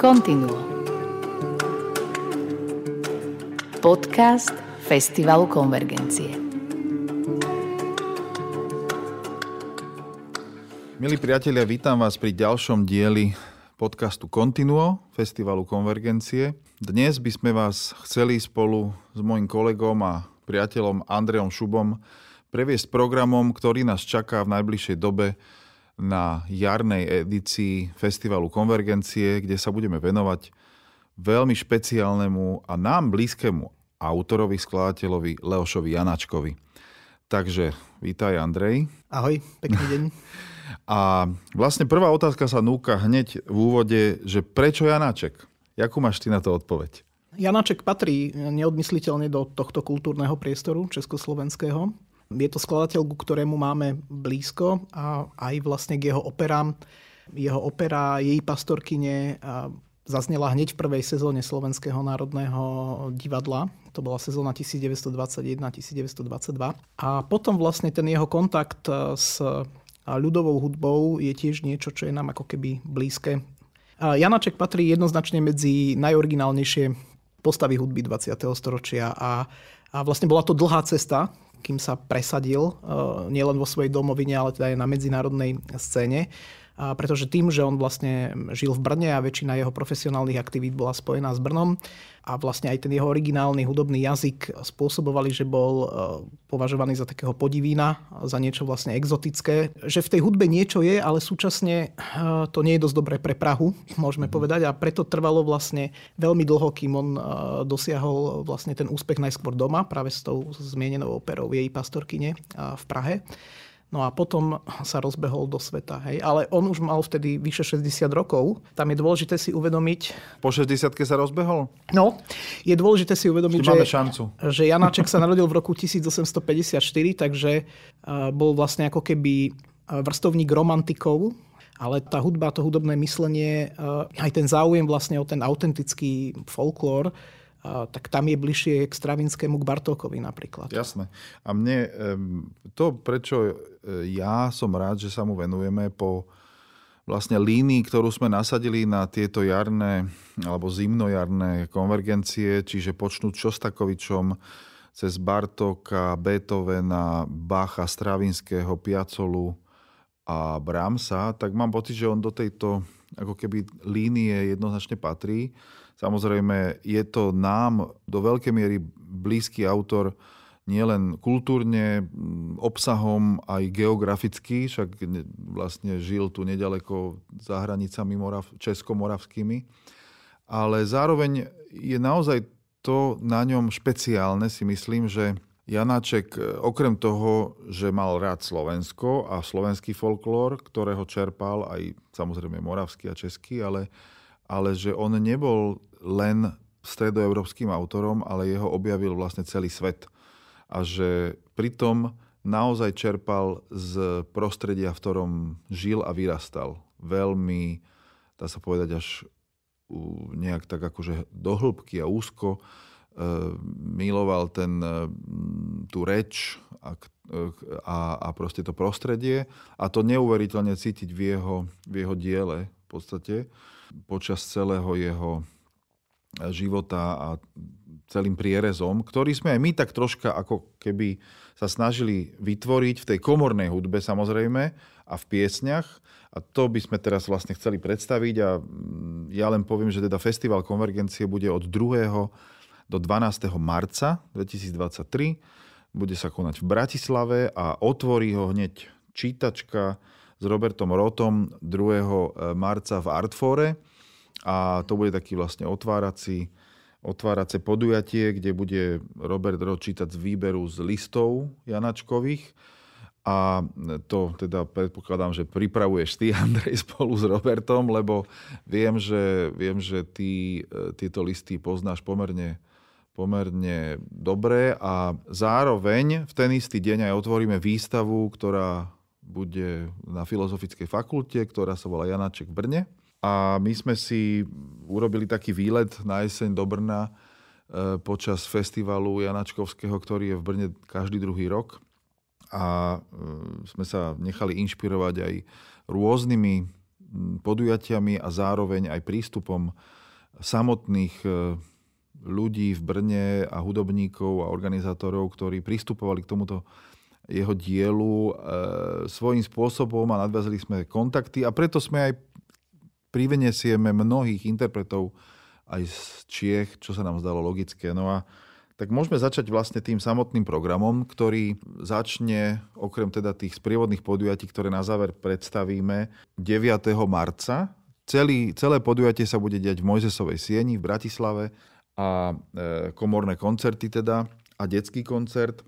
Continuo. Podcast Festivalu Konvergencie. Milí priatelia, vítam vás pri ďalšom dieli podcastu Continuo Festivalu Konvergencie. Dnes by sme vás chceli spolu s mojim kolegom a priateľom Andreom Šubom previesť programom, ktorý nás čaká v najbližšej dobe na jarnej edícii Festivalu Konvergencie, kde sa budeme venovať veľmi špeciálnemu a nám blízkemu autorovi, skladateľovi Leošovi Janačkovi. Takže vítaj Andrej. Ahoj, pekný deň. A vlastne prvá otázka sa núka hneď v úvode, že prečo Janáček? Jakú máš ty na to odpoveď? Janáček patrí neodmysliteľne do tohto kultúrneho priestoru československého. Je to skladateľ, ku ktorému máme blízko a aj vlastne k jeho operám. Jeho opera Jej pastorkyne zaznela hneď v prvej sezóne Slovenského národného divadla. To bola sezóna 1921-1922. A potom vlastne ten jeho kontakt s ľudovou hudbou je tiež niečo, čo je nám ako keby blízke. Janaček patrí jednoznačne medzi najoriginálnejšie postavy hudby 20. storočia a, a vlastne bola to dlhá cesta, kým sa presadil, eh, nielen vo svojej domovine, ale teda aj na medzinárodnej scéne. A pretože tým, že on vlastne žil v Brne a väčšina jeho profesionálnych aktivít bola spojená s Brnom a vlastne aj ten jeho originálny hudobný jazyk spôsobovali, že bol e, považovaný za takého podivína, za niečo vlastne exotické. Že v tej hudbe niečo je, ale súčasne e, to nie je dosť dobré pre Prahu, môžeme mhm. povedať. A preto trvalo vlastne veľmi dlho, kým on e, dosiahol vlastne ten úspech najskôr doma, práve s tou zmienenou operou jej pastorkyne v Prahe. No a potom sa rozbehol do sveta. Hej. Ale on už mal vtedy vyše 60 rokov. Tam je dôležité si uvedomiť... Po 60 sa rozbehol? No, je dôležité si uvedomiť, že, šancu. že Janáček sa narodil v roku 1854, takže bol vlastne ako keby vrstovník romantikov, ale tá hudba, to hudobné myslenie, aj ten záujem vlastne o ten autentický folklór, tak tam je bližšie k Stravinskému, k Bartókovi napríklad. Jasné. A mne to, prečo e, ja som rád, že sa mu venujeme po vlastne línii, ktorú sme nasadili na tieto jarné alebo zimnojarné konvergencie, čiže počnúť Šostakovičom cez Bartoka, Beethovena, Bacha, Stravinského, Piacolu a Brahmsa, tak mám pocit, že on do tejto ako keby línie jednoznačne patrí. Samozrejme, je to nám do veľkej miery blízky autor nielen kultúrne, obsahom, aj geograficky, však vlastne žil tu nedaleko za hranicami Morav, česko-moravskými. Ale zároveň je naozaj to na ňom špeciálne, si myslím, že Janáček okrem toho, že mal rád Slovensko a slovenský folklór, ktorého čerpal aj samozrejme moravský a český, ale, ale že on nebol len stredoeurópskym autorom, ale jeho objavil vlastne celý svet. A že pritom naozaj čerpal z prostredia, v ktorom žil a vyrastal. Veľmi, dá sa povedať, až nejak tak akože do hĺbky a úzko e, miloval ten, e, tú reč a, a, a proste to prostredie a to neuveriteľne cítiť v jeho, v jeho diele v podstate počas celého jeho života a celým prierezom, ktorý sme aj my tak troška ako keby sa snažili vytvoriť v tej komornej hudbe samozrejme a v piesňach. A to by sme teraz vlastne chceli predstaviť a mm, ja len poviem, že teda Festival Konvergencie bude od 2. do 12. marca 2023. Bude sa konať v Bratislave a otvorí ho hneď čítačka s Robertom Rotom 2. marca v Artfore a to bude taký vlastne otvárací, otvárace podujatie, kde bude Robert Ro čítať z výberu z listov Janačkových. A to teda predpokladám, že pripravuješ ty, Andrej, spolu s Robertom, lebo viem, že, viem, že ty e, tieto listy poznáš pomerne, pomerne dobre a zároveň v ten istý deň aj otvoríme výstavu, ktorá bude na Filozofickej fakulte, ktorá sa volá Janaček v Brne. A my sme si urobili taký výlet na jeseň do Brna e, počas festivalu Janačkovského, ktorý je v Brne každý druhý rok. A e, sme sa nechali inšpirovať aj rôznymi podujatiami a zároveň aj prístupom samotných e, ľudí v Brne a hudobníkov a organizátorov, ktorí pristupovali k tomuto jeho dielu e, svojím spôsobom a nadviazali sme kontakty a preto sme aj privenesieme mnohých interpretov aj z Čiech, čo sa nám zdalo logické. No a tak môžeme začať vlastne tým samotným programom, ktorý začne, okrem teda tých sprievodných podujatí, ktoré na záver predstavíme, 9. marca. Celý, celé podujatie sa bude diať v Mojzesovej sieni v Bratislave a e, komorné koncerty teda a detský koncert. E,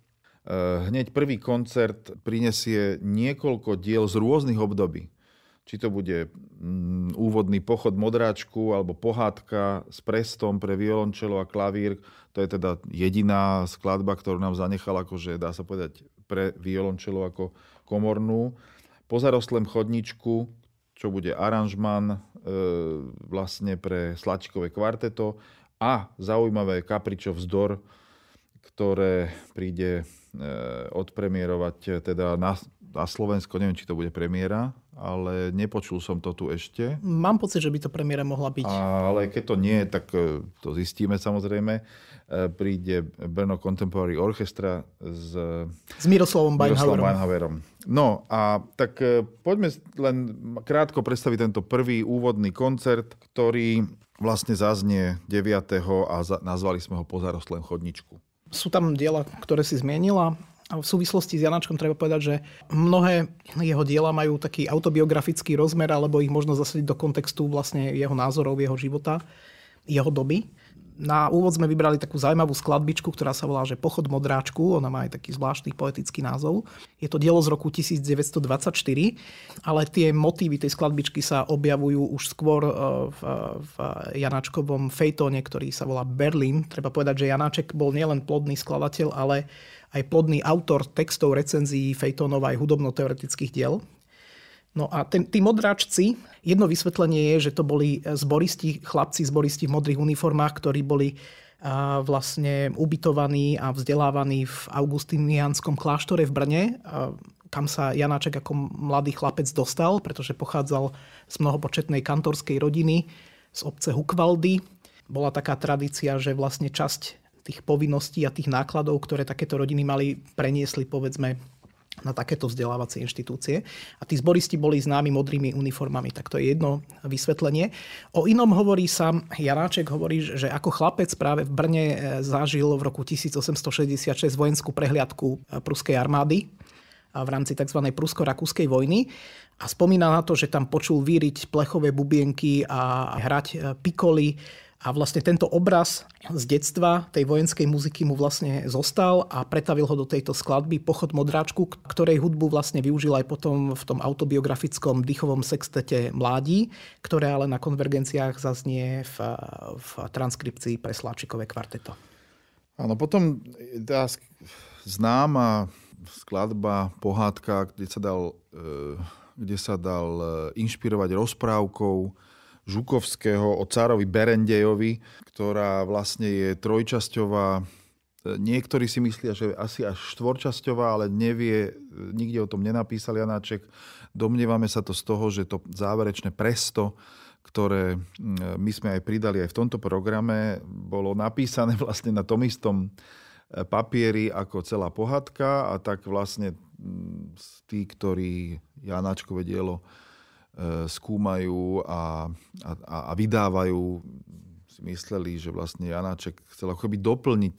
hneď prvý koncert prinesie niekoľko diel z rôznych období či to bude mm, úvodný pochod modráčku alebo pohádka s prestom pre violončelo a klavír. To je teda jediná skladba, ktorú nám zanechal, akože dá sa povedať, pre violončelo ako komornú. Po zarostlém chodničku, čo bude aranžman e, vlastne pre slačkové kvarteto a zaujímavé kapričo vzdor, ktoré príde e, odpremierovať teda na, na Slovensko, neviem, či to bude premiéra, ale nepočul som to tu ešte. Mám pocit, že by to premiéra mohla byť. Ale keď to nie, tak e, to zistíme samozrejme. E, príde Brno Contemporary Orchestra s, s Miroslavom Beinhaverom. No a tak e, poďme len krátko predstaviť tento prvý úvodný koncert, ktorý vlastne zaznie 9. a nazvali sme ho Pozarostlém chodničku. Sú tam diela, ktoré si zmienila. V súvislosti s Janačkom treba povedať, že mnohé jeho diela majú taký autobiografický rozmer, alebo ich možno zasadiť do kontextu vlastne jeho názorov, jeho života, jeho doby. Na úvod sme vybrali takú zaujímavú skladbičku, ktorá sa volá že Pochod modráčku. Ona má aj taký zvláštny poetický názov. Je to dielo z roku 1924, ale tie motívy tej skladbičky sa objavujú už skôr e, v, v Janáčkovom fejtóne, ktorý sa volá Berlin. Treba povedať, že Janáček bol nielen plodný skladateľ, ale aj plodný autor textov, recenzií, fejtónov aj hudobno-teoretických diel. No a ten, tí modráčci, jedno vysvetlenie je, že to boli zboristi, chlapci zboristi v modrých uniformách, ktorí boli a vlastne ubytovaní a vzdelávaní v augustinianskom kláštore v Brne, kam sa Janáček ako mladý chlapec dostal, pretože pochádzal z mnohopočetnej kantorskej rodiny z obce Hukvaldy. Bola taká tradícia, že vlastne časť tých povinností a tých nákladov, ktoré takéto rodiny mali, preniesli povedzme na takéto vzdelávacie inštitúcie. A tí zboristi boli známi modrými uniformami. Tak to je jedno vysvetlenie. O inom hovorí sám Janáček, hovorí, že ako chlapec práve v Brne e, zažil v roku 1866 vojenskú prehliadku e, pruskej armády v rámci tzv. prusko-rakúskej vojny a spomína na to, že tam počul víriť plechové bubienky a hrať e, pikoly a vlastne tento obraz z detstva tej vojenskej muziky mu vlastne zostal a pretavil ho do tejto skladby Pochod modráčku, ktorej hudbu vlastne využil aj potom v tom autobiografickom dýchovom sextete Mládí, ktoré ale na konvergenciách zaznie v, v transkripcii pre Sláčikové kvarteto. Áno, potom tá známa skladba, pohádka, kde sa dal, e, kde sa dal e, inšpirovať rozprávkou Žukovského o cárovi Berendejovi, ktorá vlastne je trojčasťová. Niektorí si myslia, že asi až štvorčasťová, ale nevie, nikde o tom nenapísal Janáček. Domnievame sa to z toho, že to záverečné presto, ktoré mm, my sme aj pridali aj v tomto programe, bolo napísané vlastne na tom istom e, papieri ako celá pohádka a tak vlastne mm, tí, ktorí Janáčkové dielo skúmajú a, a, a vydávajú, si mysleli, že vlastne Janáček chcel ako doplniť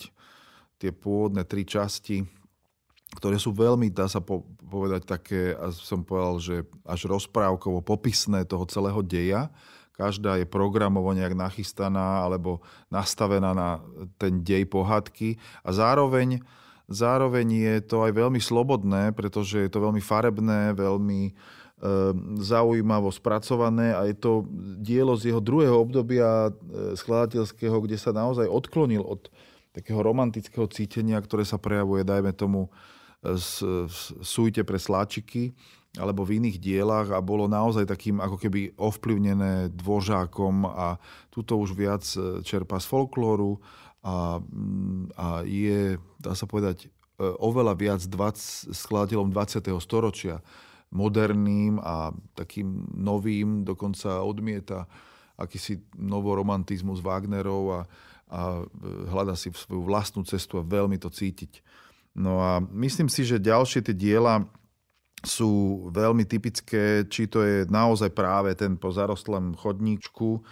tie pôvodné tri časti, ktoré sú veľmi, dá sa povedať, také, a som povedal, že až rozprávkovo popisné toho celého deja. Každá je programovo nejak nachystaná alebo nastavená na ten dej pohádky a zároveň, zároveň je to aj veľmi slobodné, pretože je to veľmi farebné, veľmi Ehm, zaujímavo spracované a je to dielo z jeho druhého obdobia e, skladateľského, kde sa naozaj odklonil od takého romantického cítenia, ktoré sa prejavuje, dajme tomu, v sújte pre sláčiky alebo v iných dielach a bolo naozaj takým ako keby ovplyvnené dvořákom a tuto už viac e, čerpa z folklóru a, mm, a je, dá sa povedať, e, oveľa viac 20, skladateľom 20. storočia moderným a takým novým, dokonca odmieta akýsi novoromantizmus Wagnerov a, a hľada si svoju vlastnú cestu a veľmi to cítiť. No a myslím si, že ďalšie tie diela sú veľmi typické, či to je naozaj práve ten po zarostlém chodníčku,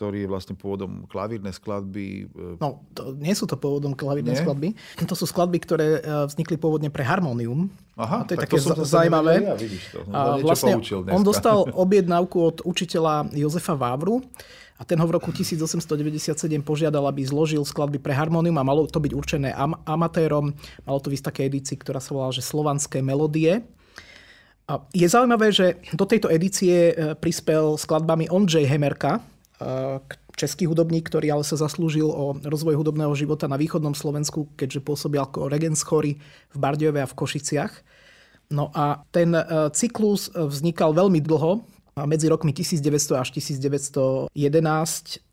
ktorý je vlastne pôvodom klavírnej skladby. E, no, to, nie sú to pôvodom klavírnej skladby. To sú skladby, ktoré e, vznikli pôvodne pre harmónium. Aha, a to je také to zaujímavé. Ja, vidíš to. A vlastne on dostal objednávku od učiteľa Jozefa Vávru a ten ho v roku 1897 požiadal, aby zložil skladby pre harmónium a malo to byť určené am- amatérom. Malo to byť také edícii, ktorá sa volala že Slovanské melódie. A je zaujímavé, že do tejto edície e, prispel skladbami Ondřej Hemerka, český hudobník, ktorý ale sa zaslúžil o rozvoj hudobného života na východnom Slovensku, keďže pôsobil ako regents chory v Bardiove a v Košiciach. No a ten e, cyklus vznikal veľmi dlho, medzi rokmi 1900 až 1911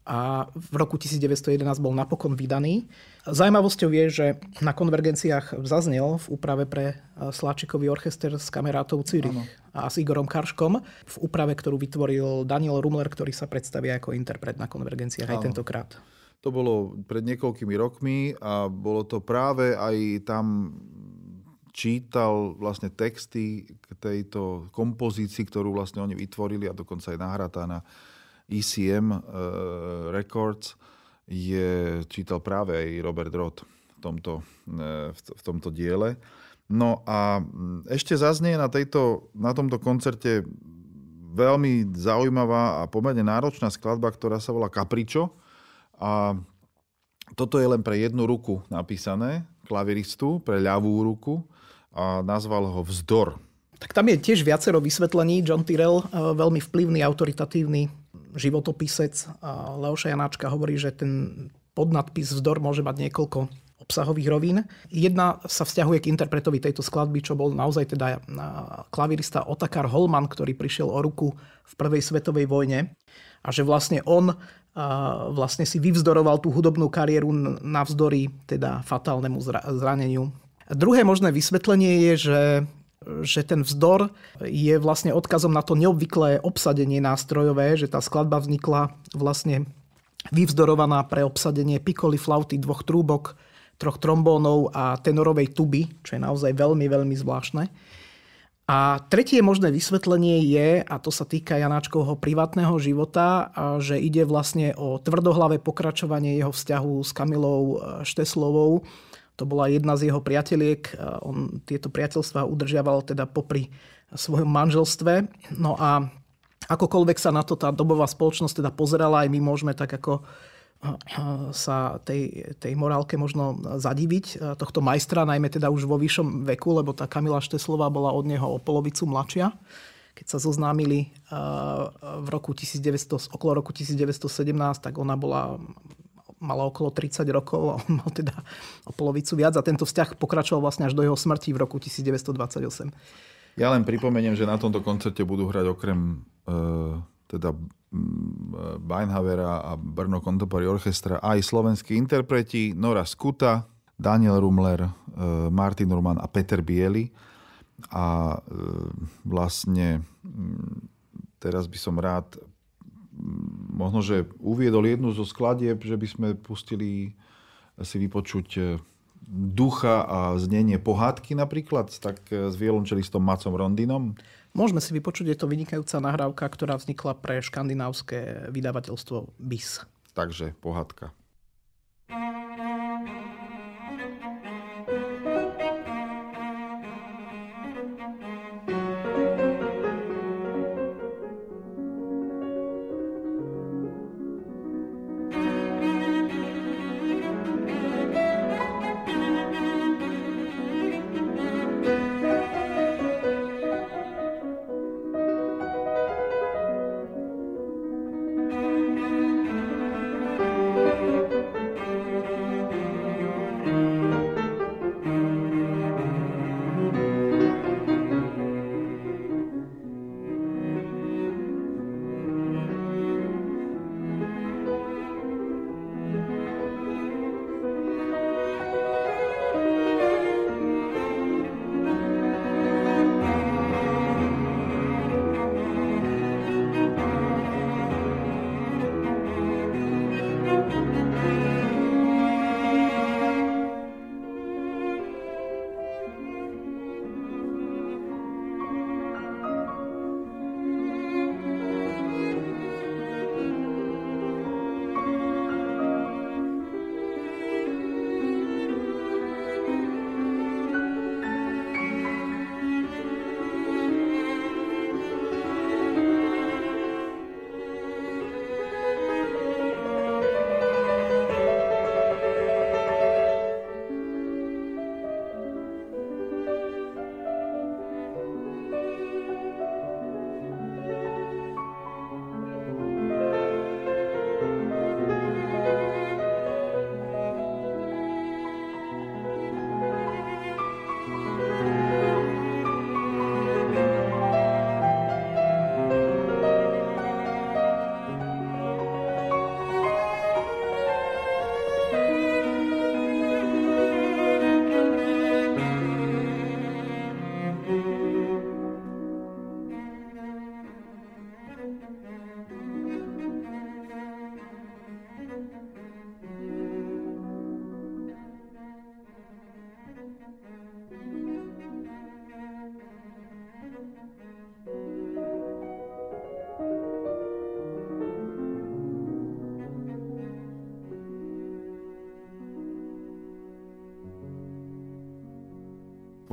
a v roku 1911 bol napokon vydaný. Zajímavosťou je, že na konvergenciách zaznel v úprave pre e, Sláčikový orchester s kamerátov Cyrich a s Igorom Karškom v úprave, ktorú vytvoril Daniel Rumler, ktorý sa predstaví ako interpret na konvergenciách aj tentokrát. To bolo pred niekoľkými rokmi a bolo to práve aj tam čítal vlastne texty k tejto kompozícii, ktorú vlastne oni vytvorili a dokonca aj nahratá na ECM uh, Records je, čítal práve aj Robert Roth v tomto, e, v tomto diele. No a mm, ešte zaznie na, tejto, na tomto koncerte veľmi zaujímavá a pomerne náročná skladba, ktorá sa volá Capričo. A toto je len pre jednu ruku napísané, klaviristu, pre ľavú ruku a nazval ho Vzdor. Tak tam je tiež viacero vysvetlení. John Tyrell, e, veľmi vplyvný, autoritatívny životopisec Leoša Janáčka hovorí, že ten podnadpis vzdor môže mať niekoľko obsahových rovín. Jedna sa vzťahuje k interpretovi tejto skladby, čo bol naozaj teda klavirista Otakar Holman, ktorý prišiel o ruku v prvej svetovej vojne a že vlastne on vlastne si vyvzdoroval tú hudobnú kariéru navzdory teda fatálnemu zraneniu. Druhé možné vysvetlenie je, že že ten vzdor je vlastne odkazom na to neobvyklé obsadenie nástrojové, že tá skladba vznikla vlastne vyvzdorovaná pre obsadenie pikoli, flauty, dvoch trúbok, troch trombónov a tenorovej tuby, čo je naozaj veľmi, veľmi zvláštne. A tretie možné vysvetlenie je, a to sa týka Janáčkovho privátneho života, že ide vlastne o tvrdohlavé pokračovanie jeho vzťahu s Kamilou Šteslovou, to bola jedna z jeho priateliek. On tieto priateľstva udržiaval teda popri svojom manželstve. No a akokoľvek sa na to tá dobová spoločnosť teda pozerala, aj my môžeme tak ako sa tej, tej morálke možno zadiviť tohto majstra, najmä teda už vo vyššom veku, lebo tá Kamila Šteslová bola od neho o polovicu mladšia. Keď sa zoznámili v roku 1900, okolo roku 1917, tak ona bola mala okolo 30 rokov a on mal teda o polovicu viac a tento vzťah pokračoval vlastne až do jeho smrti v roku 1928. Ja len pripomeniem, že na tomto koncerte budú hrať okrem e, teda Beinhavera a Brno Contemporary Orchestra aj slovenskí interpreti Nora Skuta, Daniel Rumler, e, Martin Ruman a Peter Bieli. A e, vlastne teraz by som rád možno, že uviedol jednu zo skladieb, že by sme pustili si vypočuť e, ducha a znenie pohádky napríklad, tak e, s violončelistom Macom Rondinom. Môžeme si vypočuť, je to vynikajúca nahrávka, ktorá vznikla pre škandinávské vydavateľstvo BIS. Takže pohádka.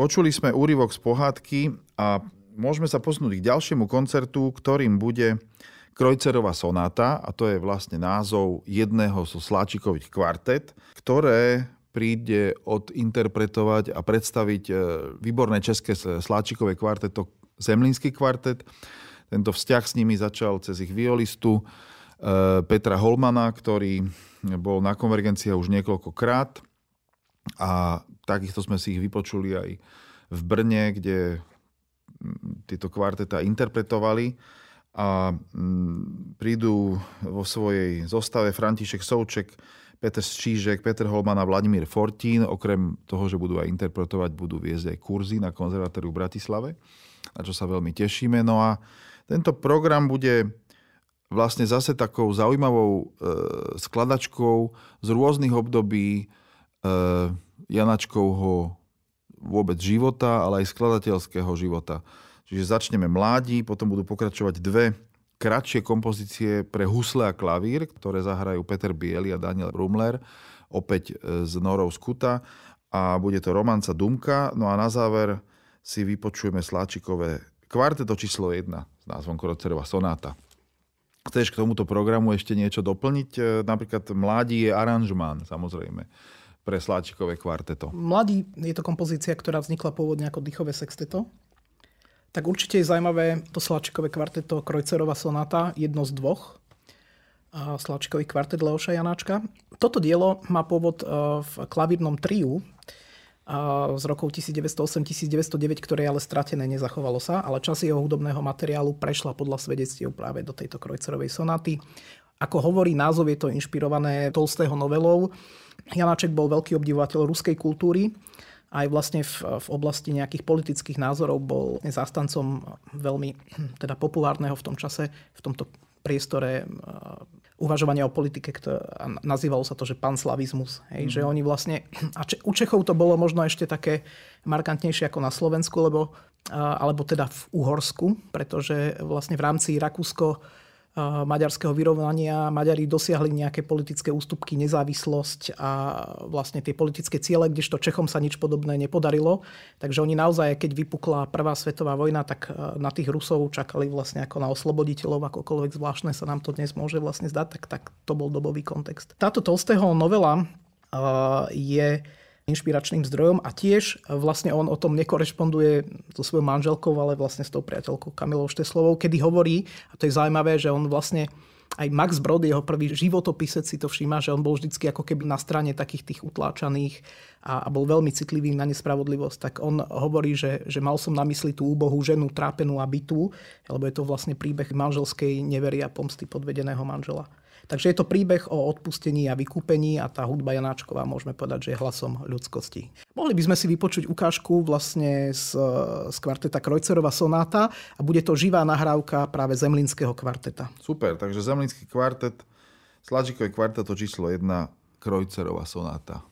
Počuli sme úryvok z pohádky a môžeme sa posunúť k ďalšiemu koncertu, ktorým bude Krojcerová sonáta a to je vlastne názov jedného zo sláčikových kvartet, ktoré príde odinterpretovať a predstaviť e, výborné české sláčikové kvarteto Zemlínsky kvartet. Tento vzťah s nimi začal cez ich violistu e, Petra Holmana, ktorý bol na konvergencia už niekoľkokrát a takisto sme si ich vypočuli aj v Brne, kde tieto kvarteta interpretovali a mm, prídu vo svojej zostave František Souček, Peter Šížek, Peter Holman a Vladimír Fortín. Okrem toho, že budú aj interpretovať, budú viesť aj kurzy na konzervatóriu v Bratislave, na čo sa veľmi tešíme. No a tento program bude vlastne zase takou zaujímavou e, skladačkou z rôznych období e, Janačkovho vôbec života, ale aj skladateľského života. Čiže začneme mládi, potom budú pokračovať dve kratšie kompozície pre husle a klavír, ktoré zahrajú Peter Bieli a Daniel Brumler, opäť e, z Norov Skuta. A bude to romanca Dumka. No a na záver si vypočujeme Sláčikové kvarteto číslo 1 s názvom Krocerová sonáta. Chceš k tomuto programu ešte niečo doplniť? E, napríklad Mladí je aranžmán, samozrejme pre Sláčikové kvarteto. Mladí je to kompozícia, ktorá vznikla pôvodne ako dýchové sexteto tak určite je zaujímavé to Slačikové kvarteto Krojcerová sonáta, jedno z dvoch. Slačikový kvartet Leoša Janáčka. Toto dielo má pôvod e, v klavírnom triu z rokov 1908-1909, ktoré ale stratené, nezachovalo sa, ale časy jeho hudobného materiálu prešla podľa svedectiev práve do tejto Krojcerovej sonáty. Ako hovorí názov, je to inšpirované Tolstého novelou. Janáček bol veľký obdivovateľ ruskej kultúry aj vlastne v, v oblasti nejakých politických názorov bol zastancom veľmi teda populárneho v tom čase, v tomto priestore uh, uvažovania o politike, ktoré, nazývalo sa to, že panslavizmus. Hej, mm. Že oni vlastne, a če, u Čechov to bolo možno ešte také markantnejšie ako na Slovensku, lebo, uh, alebo teda v Uhorsku, pretože vlastne v rámci Rakúsko maďarského vyrovnania Maďari dosiahli nejaké politické ústupky, nezávislosť a vlastne tie politické ciele, kdežto Čechom sa nič podobné nepodarilo. Takže oni naozaj, keď vypukla Prvá svetová vojna, tak e, na tých Rusov čakali vlastne ako na osloboditeľov, akokoľvek zvláštne sa nám to dnes môže vlastne zdať, tak, tak to bol dobový kontext. Táto Tolstého novela e, je inšpiračným zdrojom a tiež vlastne on o tom nekorešponduje so svojou manželkou, ale vlastne s tou priateľkou Kamilou Šteslovou, kedy hovorí, a to je zaujímavé, že on vlastne aj Max Brod, jeho prvý životopisec si to všíma, že on bol vždycky ako keby na strane takých tých utláčaných a, a bol veľmi citlivý na nespravodlivosť. Tak on hovorí, že, že mal som na mysli tú úbohú ženu trápenú a bytú, lebo je to vlastne príbeh manželskej nevery a pomsty podvedeného manžela. Takže je to príbeh o odpustení a vykúpení a tá hudba Janáčková môžeme povedať, že je hlasom ľudskosti. Mohli by sme si vypočuť ukážku vlastne z, z kvarteta Krojcerová sonáta a bude to živá nahrávka práve Zemlinského kvarteta. Super, takže Zemlinský kvartet, Sladžikové kvarteto číslo 1, Krojcerová sonáta.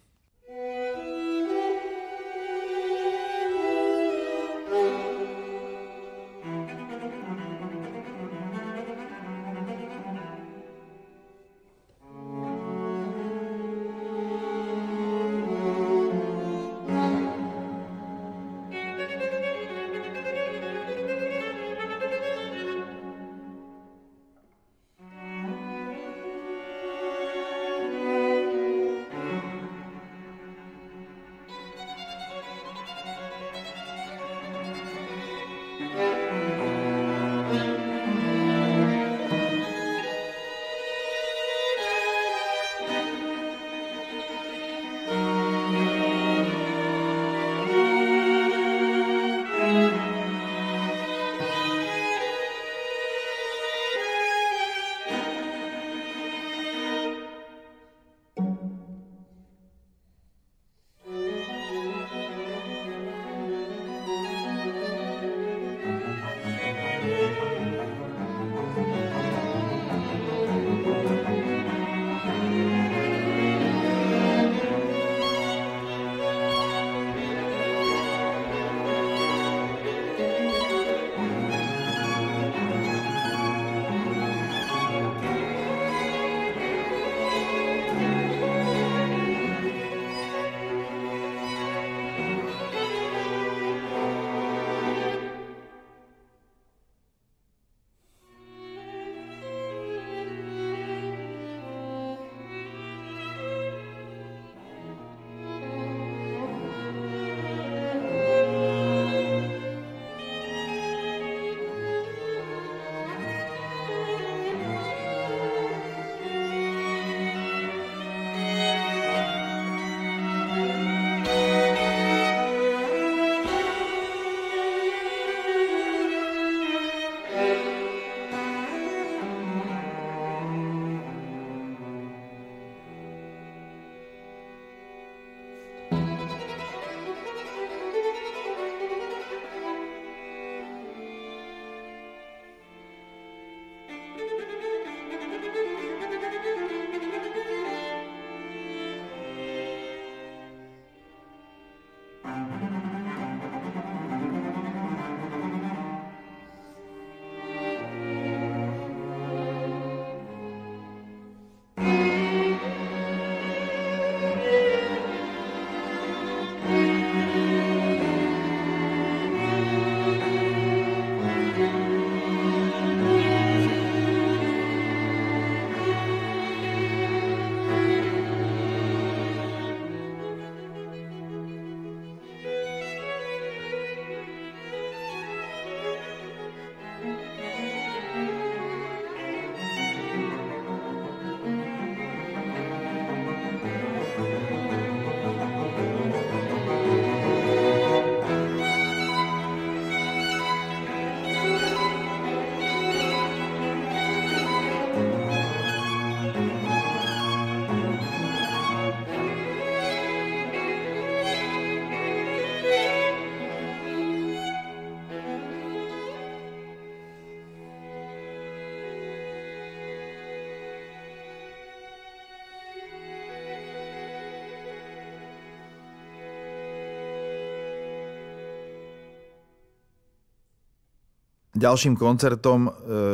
Ďalším koncertom e,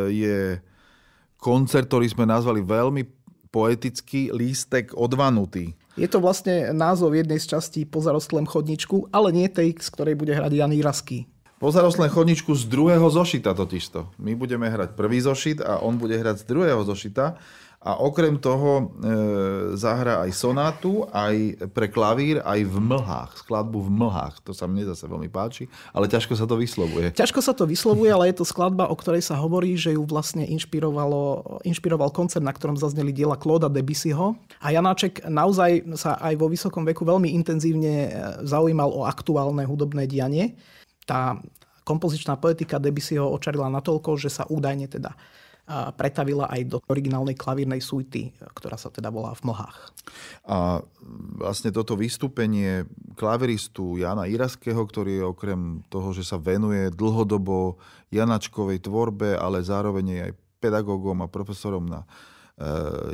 je koncert, ktorý sme nazvali veľmi poetický lístek odvanutý. Je to vlastne názov jednej z častí po zarostlém chodničku, ale nie tej, z ktorej bude hrať Jan Iraský. Po zarostlém chodničku z druhého zošita totižto. My budeme hrať prvý zošit a on bude hrať z druhého zošita. A okrem toho e, zahra aj sonátu, aj pre klavír, aj v mlhách. Skladbu v mlhách. To sa mne zase veľmi páči, ale ťažko sa to vyslovuje. Ťažko sa to vyslovuje, ale je to skladba, o ktorej sa hovorí, že ju vlastne inšpirovalo, inšpiroval koncert, na ktorom zazneli diela Claude Debussyho. A Janáček naozaj sa aj vo vysokom veku veľmi intenzívne e, zaujímal o aktuálne hudobné dianie. Tá kompozičná poetika Debussyho očarila natoľko, že sa údajne teda pretavila aj do originálnej klavírnej suity, ktorá sa teda volá v mlhách. A vlastne toto vystúpenie klaviristu Jana Iraského, ktorý je okrem toho, že sa venuje dlhodobo Janačkovej tvorbe, ale zároveň je aj pedagógom a profesorom na e,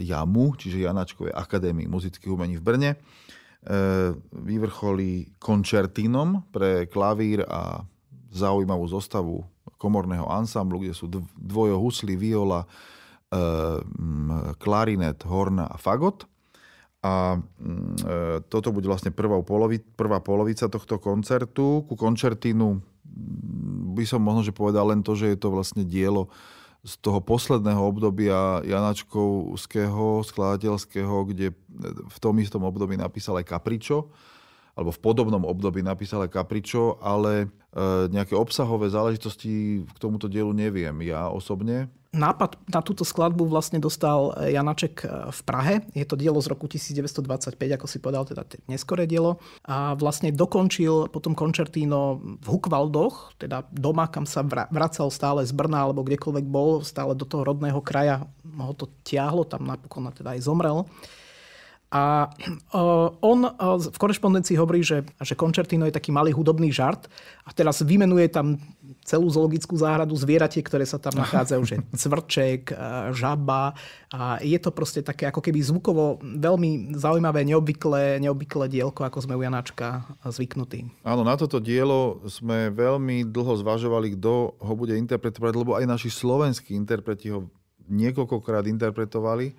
JAMU, čiže Janačkovej akadémii muzických umení v Brne, vyvrcholí končertínom pre klavír a zaujímavú zostavu komorného ansamblu, kde sú dvojo husly, viola, e, klarinet, horna a fagot. A e, toto bude vlastne prvá, polovi, prvá polovica tohto koncertu. Ku koncertínu by som možno že povedal len to, že je to vlastne dielo z toho posledného obdobia Janačkovského, skladateľského, kde v tom istom období napísal aj Kapričo alebo v podobnom období napísal aj Kapričo, ale nejaké obsahové záležitosti k tomuto dielu neviem ja osobne. Nápad na túto skladbu vlastne dostal Janaček e, v Prahe. Je to dielo z roku 1925, ako si povedal, teda neskoré dielo. A vlastne dokončil potom končertíno v Hukvaldoch, teda doma, kam sa vracal stále z Brna alebo kdekoľvek bol, stále do toho rodného kraja ho to tiahlo, tam napokon teda aj zomrel. A on v korešpondencii hovorí, že, že Concertino je taký malý hudobný žart a teraz vymenuje tam celú zoologickú záhradu zvieratie, ktoré sa tam nachádzajú, že cvrček, žaba a je to proste také ako keby zvukovo veľmi zaujímavé, neobvyklé, neobvyklé dielko, ako sme u Janáčka zvyknutí. Áno, na toto dielo sme veľmi dlho zvažovali, kto ho bude interpretovať, lebo aj naši slovenskí interpreti ho niekoľkokrát interpretovali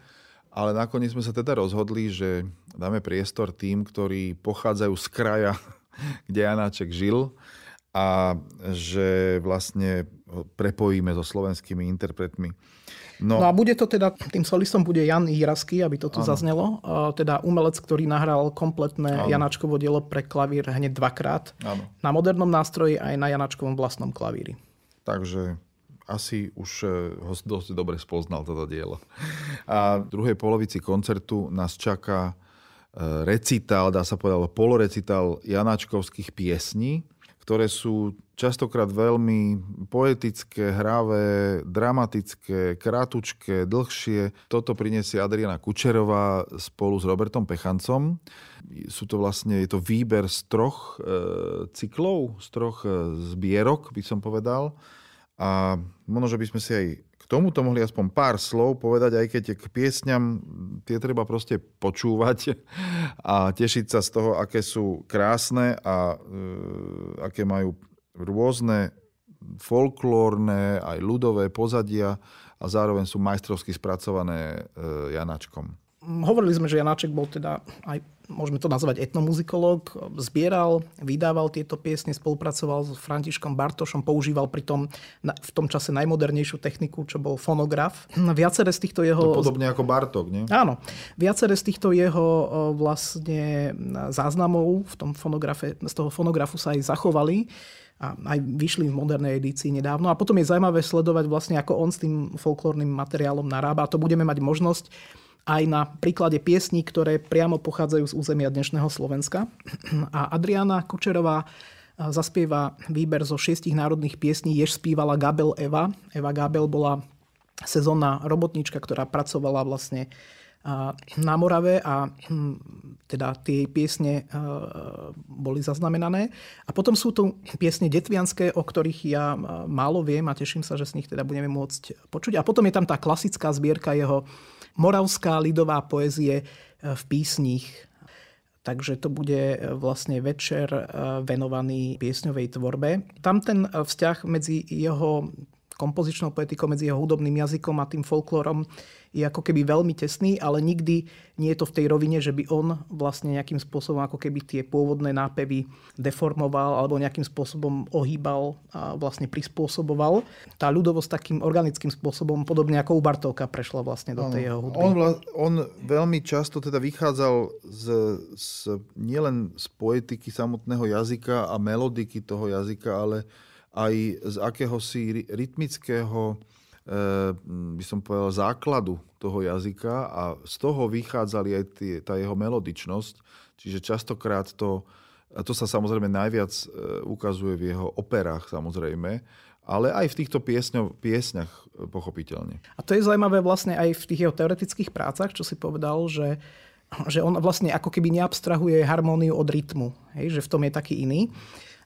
ale nakoniec sme sa teda rozhodli, že dáme priestor tým, ktorí pochádzajú z kraja, kde Janáček žil a že vlastne prepojíme so slovenskými interpretmi. No, no a bude to teda, tým solistom bude Jan Jirasky, aby to tu ano. zaznelo. Teda umelec, ktorý nahral kompletné ano. Janáčkovo dielo pre klavír hneď dvakrát. Ano. Na modernom nástroji aj na Janáčkovom vlastnom klavíri. Takže asi už e, ho dosť dobre spoznal toto dielo. A v druhej polovici koncertu nás čaká e, recital, dá sa povedať, polorecital Janáčkovských piesní, ktoré sú častokrát veľmi poetické, hravé, dramatické, krátučké, dlhšie. Toto prinesie Adriana Kučerová spolu s Robertom Pechancom. Sú to vlastne, je to výber z troch e, cyklov, z troch zbierok, by som povedal a možno, že by sme si aj k tomuto mohli aspoň pár slov povedať, aj keď k piesňam tie treba proste počúvať a tešiť sa z toho, aké sú krásne a e, aké majú rôzne folklórne, aj ľudové pozadia a zároveň sú majstrovsky spracované e, Janačkom. Hovorili sme, že Janáček bol teda aj môžeme to nazvať etnomuzikolog, zbieral, vydával tieto piesne, spolupracoval s Františkom Bartošom, používal pritom v tom čase najmodernejšiu techniku, čo bol fonograf. Viacere z týchto jeho... To podobne ako Bartok, nie? Áno. Viacere z týchto jeho vlastne záznamov v tom fonografe, z toho fonografu sa aj zachovali a aj vyšli v modernej edícii nedávno. A potom je zaujímavé sledovať vlastne, ako on s tým folklórnym materiálom narába. A to budeme mať možnosť aj na príklade piesní, ktoré priamo pochádzajú z územia dnešného Slovenska. A Adriana Kučerová zaspieva výber zo šiestich národných piesní, jež spívala Gabel Eva. Eva Gabel bola sezónna robotnička, ktorá pracovala vlastne na Morave a hm, teda tie piesne boli zaznamenané. A potom sú tu piesne detvianské, o ktorých ja málo viem a teším sa, že z nich teda budeme môcť počuť. A potom je tam tá klasická zbierka jeho moravská lidová poezie e, v písních. Takže to bude vlastne večer e, venovaný piesňovej tvorbe. Tam ten vzťah medzi jeho kompozičnou poetikou, medzi jeho hudobným jazykom a tým folklórom je ako keby veľmi tesný, ale nikdy nie je to v tej rovine, že by on vlastne nejakým spôsobom ako keby tie pôvodné nápevy deformoval alebo nejakým spôsobom ohýbal a vlastne prispôsoboval. Tá ľudovosť takým organickým spôsobom, podobne ako u Bartóka, prešla vlastne do tej jeho hudby. On, on veľmi často teda vychádzal z, z, nielen z poetiky samotného jazyka a melodiky toho jazyka, ale aj z akéhosi rytmického Eh, by som povedal, základu toho jazyka a z toho vychádzali aj tie, tá jeho melodičnosť. Čiže častokrát to, a to sa samozrejme najviac eh, ukazuje v jeho operách samozrejme, ale aj v týchto piesňo, piesňach eh, pochopiteľne. A to je zaujímavé vlastne aj v tých jeho teoretických prácach, čo si povedal, že, že on vlastne ako keby neabstrahuje harmóniu od rytmu, hej, že v tom je taký iný.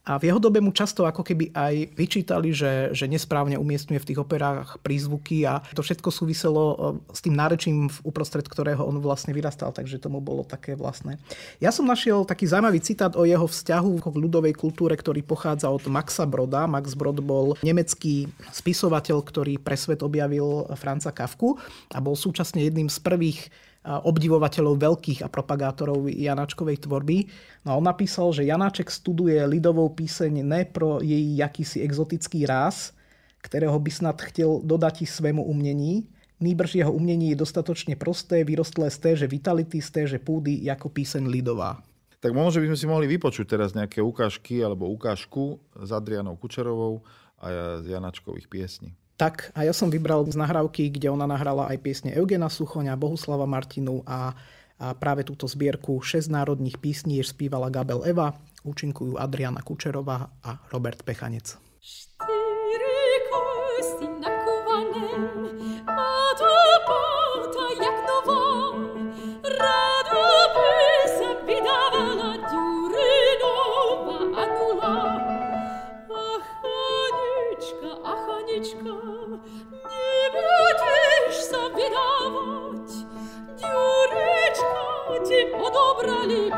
A v jeho dobe mu často ako keby aj vyčítali, že, že nesprávne umiestňuje v tých operách prízvuky a to všetko súviselo e, s tým nárečím, uprostred ktorého on vlastne vyrastal, takže tomu bolo také vlastné. Ja som našiel taký zaujímavý citát o jeho vzťahu k ľudovej kultúre, ktorý pochádza od Maxa Broda. Max Brod bol nemecký spisovateľ, ktorý pre svet objavil Franca Kafku a bol súčasne jedným z prvých obdivovateľov veľkých a propagátorov Janáčkovej tvorby. No a on napísal, že Janáček studuje lidovou píseň ne pro jej jakýsi exotický ráz, ktorého by snad chcel dodať svému umnení, nýbrž jeho umnení je dostatočne prosté, vyrostlé z téže vitality, z téže púdy, ako píseň lidová. Tak možno by sme si mohli vypočuť teraz nejaké ukážky alebo ukážku s Adrianou Kučerovou a z Janačkových piesní. Tak a ja som vybral z nahrávky, kde ona nahrala aj piesne Eugena Suchoňa, Bohuslava Martinu a, a práve túto zbierku 6 národných písní spívala Gabel Eva, účinkujú Adriana Kučerová a Robert Pechanec. Štyri kosti nakované, to pota jak sa vydávala Ďurinová Anula. Ach, Anička, ach, Anička, ти подобрали,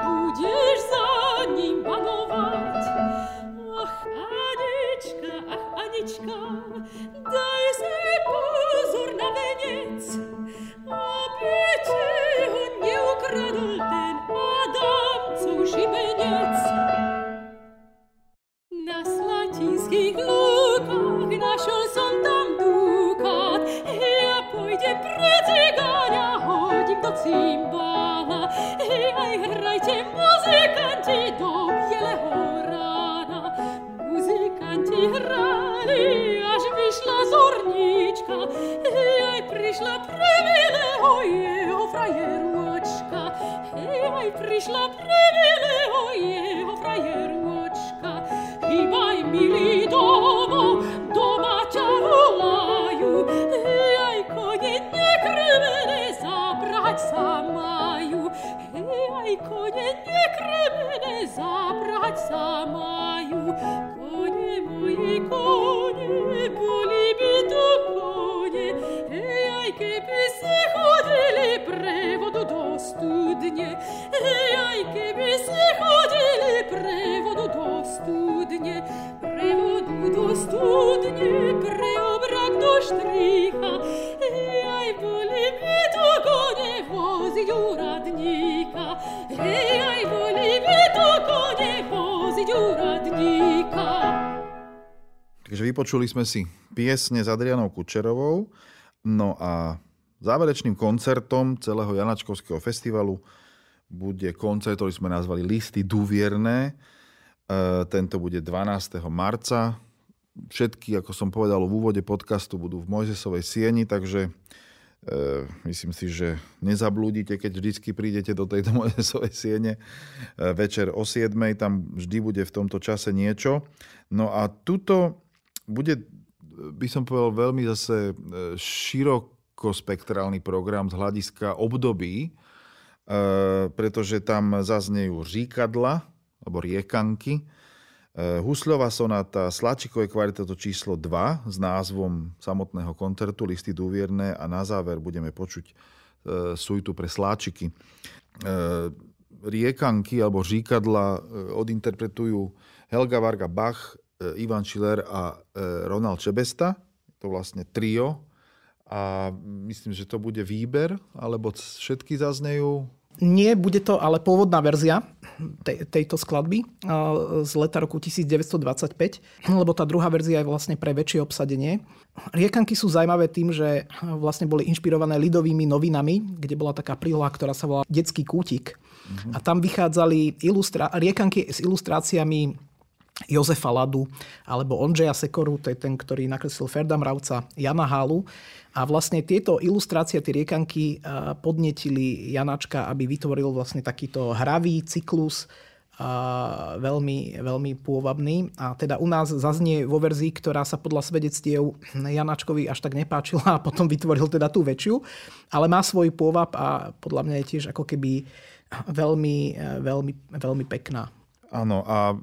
oje, o frajeruočka, hej, aj prišla prevele, oje, o frajeruočka, Takže vypočuli sme si piesne s Adrianou Kučerovou. No a záverečným koncertom celého Janačkovského festivalu bude koncert, ktorý sme nazvali Listy Duvierné. E, tento bude 12. marca. Všetky, ako som povedal v úvode podcastu, budú v Mojzesovej sieni, takže E, myslím si, že nezablúdite, keď vždy prídete do tejto Mojzesovej siene. E, večer o 7. tam vždy bude v tomto čase niečo. No a tuto bude, by som povedal, veľmi zase e, širokospektrálny program z hľadiska období, pretože tam zaznejú říkadla, alebo riekanky, Husľová sonáta, Slačikové kvarteto číslo 2 s názvom samotného koncertu Listy dúvierne a na záver budeme počuť e, suitu pre sláčiky. E, riekanky alebo říkadla e, odinterpretujú Helga Varga Bach, Ivan Schiller a Ronald Čebesta. to vlastne trio a myslím, že to bude výber, alebo všetky zaznejú nie, bude to ale pôvodná verzia tej, tejto skladby z leta roku 1925, lebo tá druhá verzia je vlastne pre väčšie obsadenie. Riekanky sú zaujímavé tým, že vlastne boli inšpirované lidovými novinami, kde bola taká príloha, ktorá sa volá Detský kútik. Uh-huh. A tam vychádzali ilustra- riekanky s ilustráciami Jozefa Ladu alebo Ondřeja Sekoru, to je ten, ktorý nakreslil Ferda Mravca, Jana Hálu. A vlastne tieto ilustrácie, tie riekanky podnetili Janačka, aby vytvoril vlastne takýto hravý cyklus, a veľmi, veľmi pôvabný. A teda u nás zaznie vo verzii, ktorá sa podľa svedectiev Janačkovi až tak nepáčila a potom vytvoril teda tú väčšiu. Ale má svoj pôvab a podľa mňa je tiež ako keby veľmi, veľmi, veľmi pekná. Áno a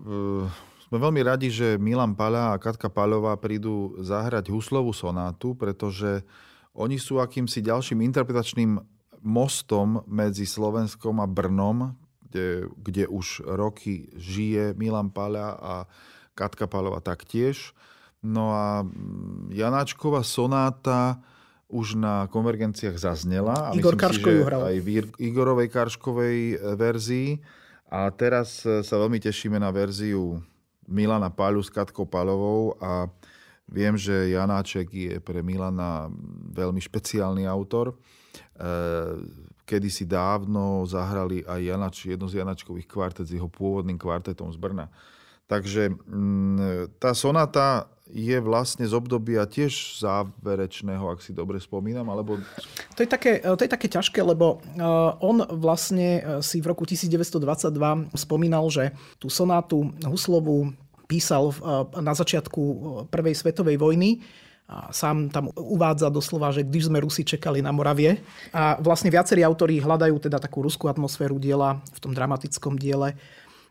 sme veľmi radi, že Milan Paľa a Katka Paľová prídu zahrať huslovú sonátu, pretože oni sú akýmsi ďalším interpretačným mostom medzi Slovenskom a Brnom, kde, kde už roky žije Milan Paľa a Katka Paľová taktiež. No a Janáčková sonáta už na konvergenciách zaznela. A Igor Karško ju hral. Aj v Igorovej Karškovej verzii. A teraz sa veľmi tešíme na verziu Milana Páľu s Katkou Palovou a viem, že Janáček je pre Milana veľmi špeciálny autor. E, Kedy si dávno zahrali aj Janač, jedno z Janačkových kvartet s jeho pôvodným kvartetom z Brna. Takže mm, tá sonata je vlastne z obdobia tiež záverečného, ak si dobre spomínam, alebo... To je také, to je také ťažké, lebo e, on vlastne e, si v roku 1922 spomínal, že tú sonátu Huslovú písal e, na začiatku Prvej svetovej vojny a sám tam uvádza doslova, že když sme Rusi čekali na Moravie. A vlastne viacerí autori hľadajú teda takú ruskú atmosféru diela v tom dramatickom diele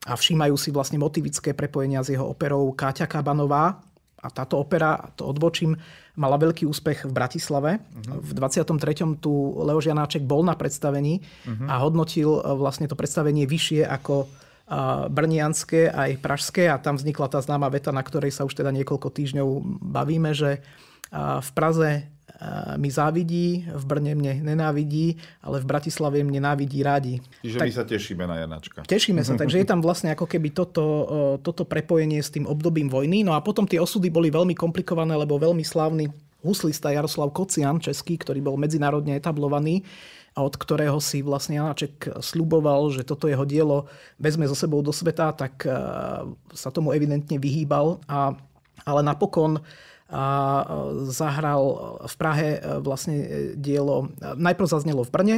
a všímajú si vlastne motivické prepojenia s jeho operou Káťa Kabanová, a táto opera, to odbočím, mala veľký úspech v Bratislave. Uh-huh. V 23. tu Leoš Janáček bol na predstavení uh-huh. a hodnotil e, vlastne to predstavenie vyššie ako e, brnianské aj pražské a tam vznikla tá známa veta, na ktorej sa už teda niekoľko týždňov bavíme, že v Praze mi závidí, v Brne mne nenávidí, ale v Bratislave mne návidí rádi. Čiže tak, my sa tešíme na Janačka. Tešíme sa, takže je tam vlastne ako keby toto, toto prepojenie s tým obdobím vojny. No a potom tie osudy boli veľmi komplikované, lebo veľmi slávny huslista Jaroslav Kocian, český, ktorý bol medzinárodne etablovaný, a od ktorého si vlastne Janáček sluboval, že toto jeho dielo vezme so sebou do sveta, tak sa tomu evidentne vyhýbal. A, ale napokon a zahral v Prahe e, vlastne e, dielo, e, najprv zaznelo v Brne,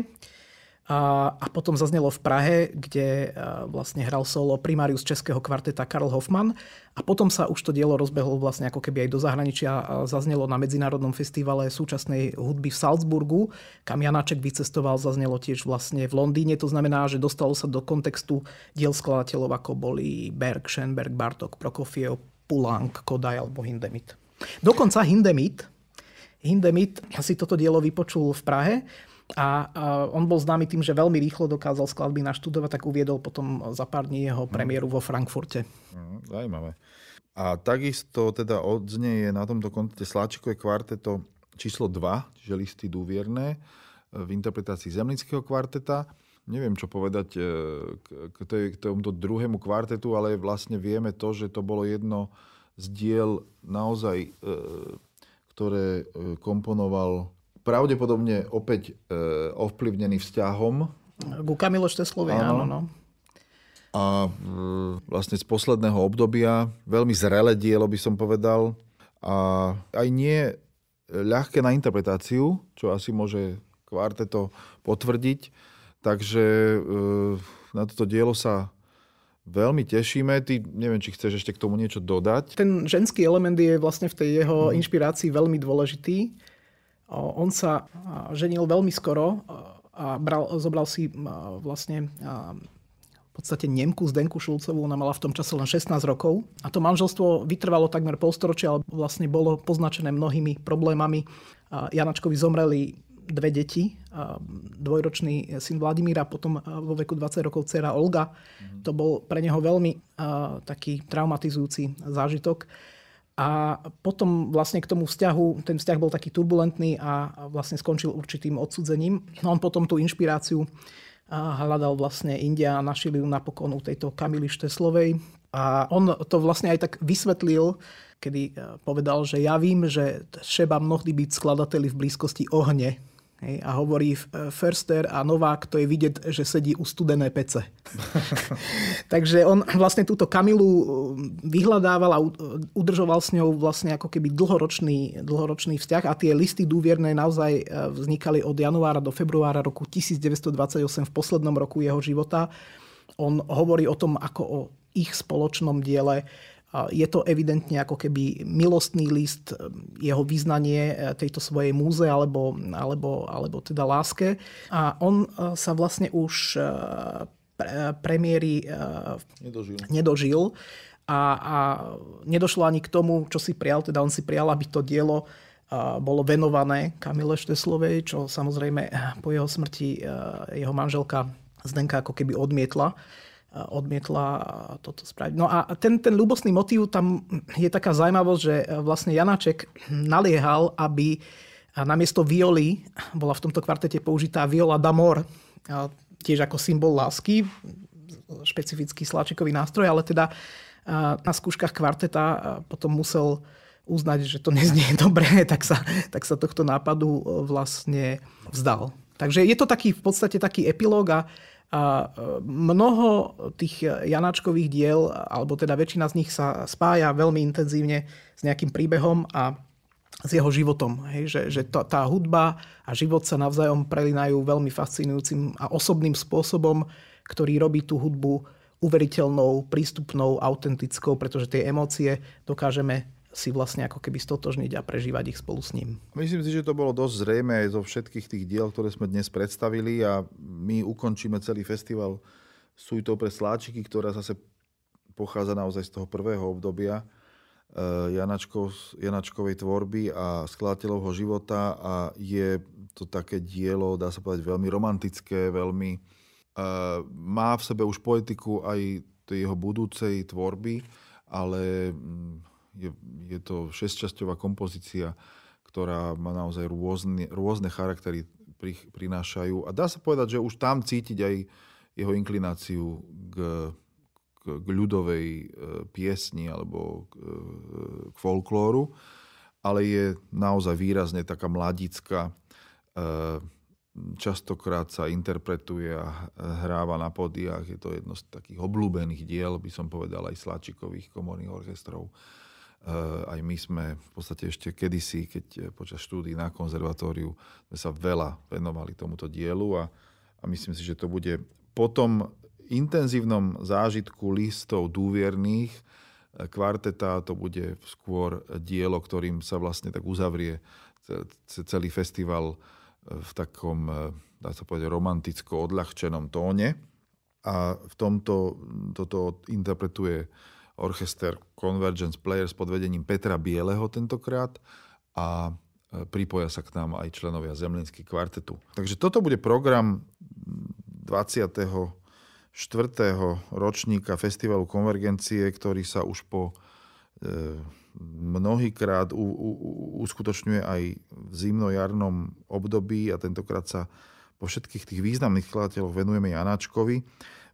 a, a potom zaznelo v Prahe, kde vlastne hral solo primárius českého kvarteta Karl Hoffmann. A potom sa už to dielo rozbehlo vlastne ako keby aj do zahraničia a zaznelo na Medzinárodnom festivale súčasnej hudby v Salzburgu, kam Janáček vycestoval, zaznelo tiež vlastne v Londýne, to znamená, že dostalo sa do kontextu diel skladateľov ako boli Berg, Schoenberg, Bartok, Prokofiev, Poulenc, Kodaj alebo Hindemith. Dokonca Hindemith, Hindemith si toto dielo vypočul v Prahe a on bol známy tým, že veľmi rýchlo dokázal skladby naštudovať, tak uviedol potom za pár dní jeho mhm. premiéru vo Frankfurte. Mhm, zajímavé. A takisto teda odznieje na tomto kontete Sláčikové kvarteto číslo 2, čiže listy dúvierne, v interpretácii Zemlického kvarteta. Neviem, čo povedať e, k, k tomuto druhému kvartetu, ale vlastne vieme to, že to bolo jedno z diel naozaj, e, ktoré e, komponoval pravdepodobne opäť e, ovplyvnený vzťahom. Ku Kamilo Šteslovej, áno. áno no. A vlastne z posledného obdobia veľmi zrelé dielo by som povedal. A aj nie ľahké na interpretáciu, čo asi môže kvarteto potvrdiť. Takže na toto dielo sa veľmi tešíme. Ty neviem, či chceš ešte k tomu niečo dodať. Ten ženský element je vlastne v tej jeho hmm. inšpirácii veľmi dôležitý. On sa ženil veľmi skoro a bral, zobral si vlastne v podstate Nemku Zdenku Šulcovú, ona mala v tom čase len 16 rokov. A to manželstvo vytrvalo takmer polstoročia, ale vlastne bolo poznačené mnohými problémami. Janačkovi zomreli dve deti, dvojročný syn Vladimíra, potom vo veku 20 rokov dcera Olga. Mm. To bol pre neho veľmi taký traumatizujúci zážitok. A potom vlastne k tomu vzťahu, ten vzťah bol taký turbulentný a vlastne skončil určitým odsudzením. No on potom tú inšpiráciu hľadal vlastne India a našili ju napokon u tejto Kamily Šteslovej. A on to vlastne aj tak vysvetlil, kedy povedal, že ja vím, že šeba mnohdy byť skladateli v blízkosti ohne, Hej, a hovorí e, Förster a Novák, to je vidieť, že sedí u studené pece. Takže on vlastne túto Kamilu e, vyhľadával a udržoval s ňou vlastne ako keby dlhoročný, dlhoročný vzťah a tie listy dôvierné naozaj e, vznikali od januára do februára roku 1928 v poslednom roku jeho života. On hovorí o tom ako o ich spoločnom diele je to evidentne ako keby milostný list, e, jeho význanie e, tejto svojej múze alebo, alebo, alebo teda láske. A on e, sa vlastne už premiéry nedožil. nedožil a, a nedošlo ani k tomu, čo si prial. Teda on si prial, aby to dielo bolo venované Kamile Šteslovej, čo samozrejme po jeho smrti jeho manželka Zdenka ako keby odmietla odmietla toto spraviť. No a ten, ten ľubostný motív, tam je taká zaujímavosť, že vlastne Janáček naliehal, aby namiesto violy bola v tomto kvartete použitá viola d'amor, tiež ako symbol lásky, špecifický sláčikový nástroj, ale teda na skúškach kvarteta potom musel uznať, že to neznie dobre, tak sa, tak sa tohto nápadu vlastne vzdal. Takže je to taký, v podstate taký epilóg a e, mnoho tých Janáčkových diel, alebo teda väčšina z nich sa spája veľmi intenzívne s nejakým príbehom a s jeho životom. Hej, že, že tá, tá hudba a život sa navzájom prelinajú veľmi fascinujúcim a osobným spôsobom, ktorý robí tú hudbu uveriteľnou, prístupnou, autentickou, pretože tie emócie dokážeme si vlastne ako keby stotožniť a prežívať ich spolu s ním. Myslím si, že to bolo dosť zrejme aj zo všetkých tých diel, ktoré sme dnes predstavili a my ukončíme celý festival sújtou pre sláčiky, ktorá zase pochádza naozaj z toho prvého obdobia eh, Janačkov, Janačkovej tvorby a skladateľovho života a je to také dielo, dá sa povedať, veľmi romantické, veľmi uh, má v sebe už poetiku aj tej jeho budúcej tvorby, ale je, je to šesťčasťová kompozícia, ktorá má naozaj rôzne, rôzne charaktery pri, prinášajú. A dá sa povedať, že už tam cítiť aj jeho inklináciu k, k, k ľudovej e, piesni alebo k, e, k folklóru, ale je naozaj výrazne taká mladická. E, častokrát sa interpretuje a hráva na podiach. Je to jedno z takých obľúbených diel, by som povedal, aj Sláčikových komorných orchestrov. Eh, aj my sme v podstate ešte kedysi, keď eh, počas štúdí na konzervatóriu sme sa veľa venovali tomuto dielu a, a myslím si, že to bude po tom intenzívnom zážitku listov dôvierných eh, kvarteta to bude skôr dielo, ktorým sa vlastne tak uzavrie celý festival v takom, dá sa povedať, romanticko odľahčenom tóne. A v tomto toto interpretuje orchester Convergence Players pod vedením Petra Bieleho tentokrát a e, pripoja sa k nám aj členovia Zemlinský kvartetu. Takže toto bude program 24. ročníka Festivalu Konvergencie, ktorý sa už po e, mnohýkrát uskutočňuje aj v zimno-jarnom období a tentokrát sa po všetkých tých významných skladateľoch venujeme Janáčkovi.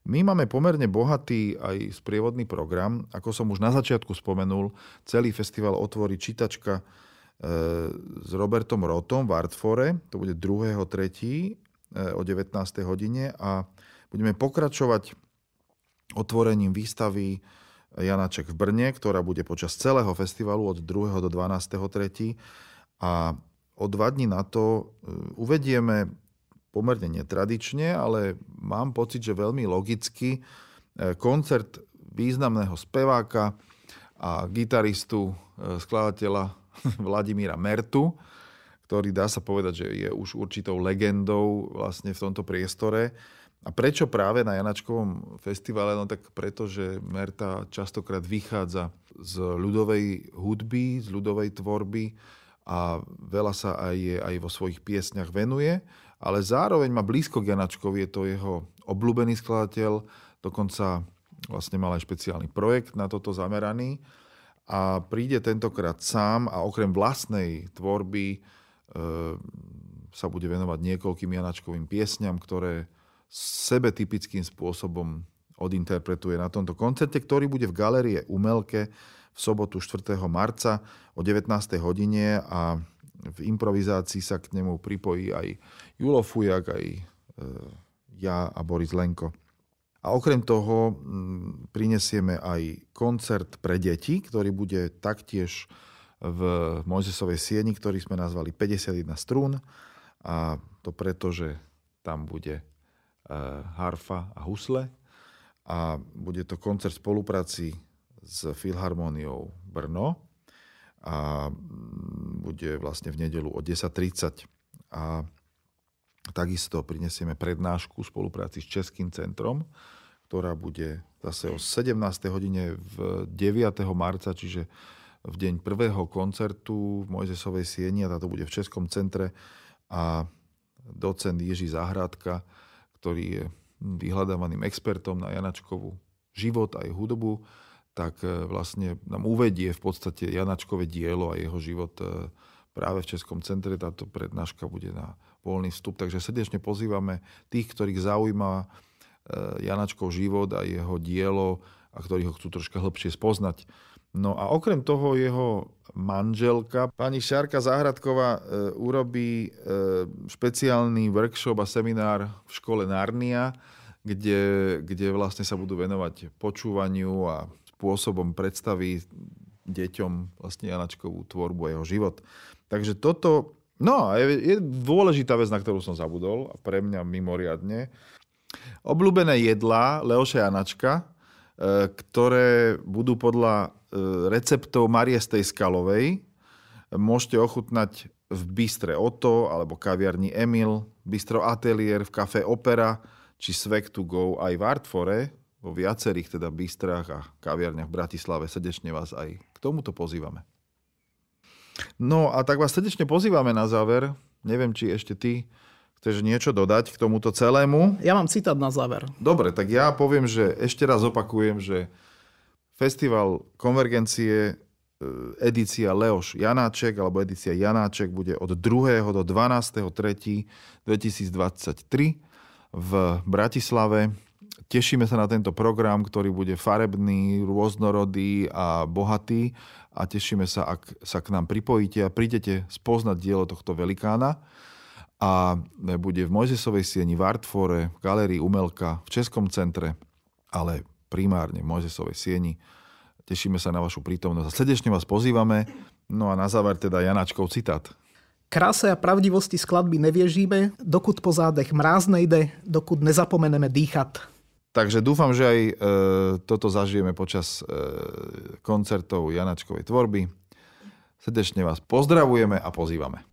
My máme pomerne bohatý aj sprievodný program. Ako som už na začiatku spomenul, celý festival otvorí čítačka e, s Robertom Rotom v Artfore. To bude 2.3. E, o 19. hodine a budeme pokračovať otvorením výstavy Janaček v Brne, ktorá bude počas celého festivalu od 2. do 12.3. A o dva dní na to e, uvedieme pomerne netradične, ale mám pocit, že veľmi logicky e, koncert významného speváka a gitaristu, e, skladateľa Vladimíra Mertu, ktorý dá sa povedať, že je už určitou legendou vlastne v tomto priestore. A prečo práve na Janačkovom festivale? No tak preto, že Merta častokrát vychádza z ľudovej hudby, z ľudovej tvorby a veľa sa aj, aj vo svojich piesňach venuje ale zároveň má blízko k Janačkovi, je to jeho obľúbený skladateľ, dokonca vlastne mal aj špeciálny projekt na toto zameraný a príde tentokrát sám a okrem vlastnej tvorby e, sa bude venovať niekoľkým Janačkovým piesňam, ktoré sebe typickým spôsobom odinterpretuje na tomto koncerte, ktorý bude v galerii Umelke v sobotu 4. marca o 19. hodine a v improvizácii sa k nemu pripojí aj Julo Fujak, aj e, ja a Boris Lenko. A okrem toho mm, prinesieme aj koncert pre deti, ktorý bude taktiež v Mojzesovej sieni, ktorý sme nazvali 51 strún. A to preto, že tam bude e, harfa a husle. A bude to koncert v spolupráci s Filharmóniou Brno a mm, bude vlastne v nedelu o 10.30. A Takisto prinesieme prednášku v spolupráci s Českým centrom, ktorá bude zase o 17. hodine v 9. marca, čiže v deň prvého koncertu v Mojzesovej sieni a táto bude v Českom centre a docent Jiří Zahradka, ktorý je vyhľadávaným expertom na Janačkovú život aj hudbu, tak e, vlastne nám uvedie v podstate Janačkové dielo a jeho život e, práve v Českom centre. Táto prednáška bude na voľný vstup. Takže srdečne pozývame tých, ktorých zaujíma e, Janačkov život a jeho dielo a ktorí ho chcú troška hĺbšie spoznať. No a okrem toho jeho manželka, pani Šárka Záhradková, urobí špeciálny workshop a seminár v škole Narnia, kde, kde vlastne sa budú venovať počúvaniu a spôsobom predstaví deťom vlastne Janačkovú tvorbu a jeho život. Takže toto No, je, je dôležitá vec, na ktorú som zabudol, a pre mňa mimoriadne. Obľúbené jedlá Leoša Janačka, e, ktoré budú podľa e, receptov Mariestej Skalovej. Môžete ochutnať v Bystre Oto alebo kaviarni Emil, Bistro Atelier, v Café Opera či Svek to go aj v Artfore, vo viacerých teda bistrách a kaviarniach v Bratislave. Srdečne vás aj k tomuto pozývame. No a tak vás srdečne pozývame na záver. Neviem, či ešte ty chceš niečo dodať k tomuto celému. Ja mám citát na záver. Dobre, tak ja poviem, že ešte raz opakujem, že festival konvergencie e, edícia Leoš Janáček alebo edícia Janáček bude od 2. do 12. 3. 2023 v Bratislave. Tešíme sa na tento program, ktorý bude farebný, rôznorodý a bohatý a tešíme sa, ak sa k nám pripojíte a prídete spoznať dielo tohto velikána a bude v Mojzesovej sieni v Artfore, v Galérii Umelka, v Českom centre, ale primárne v Mojzesovej sieni. Tešíme sa na vašu prítomnosť a srdečne vás pozývame. No a na záver teda Janáčkov citát. Kráse a pravdivosti skladby neviežíme, dokud po zádech mráz nejde, dokud nezapomeneme dýchat. Takže dúfam, že aj e, toto zažijeme počas e, koncertov Janačkovej tvorby. Srdečne vás pozdravujeme a pozývame.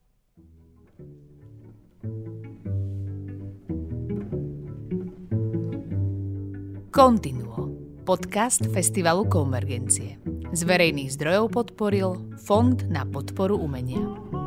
Continuo. Podcast Festivalu Konvergencie. Z verejných zdrojov podporil Fond na podporu umenia.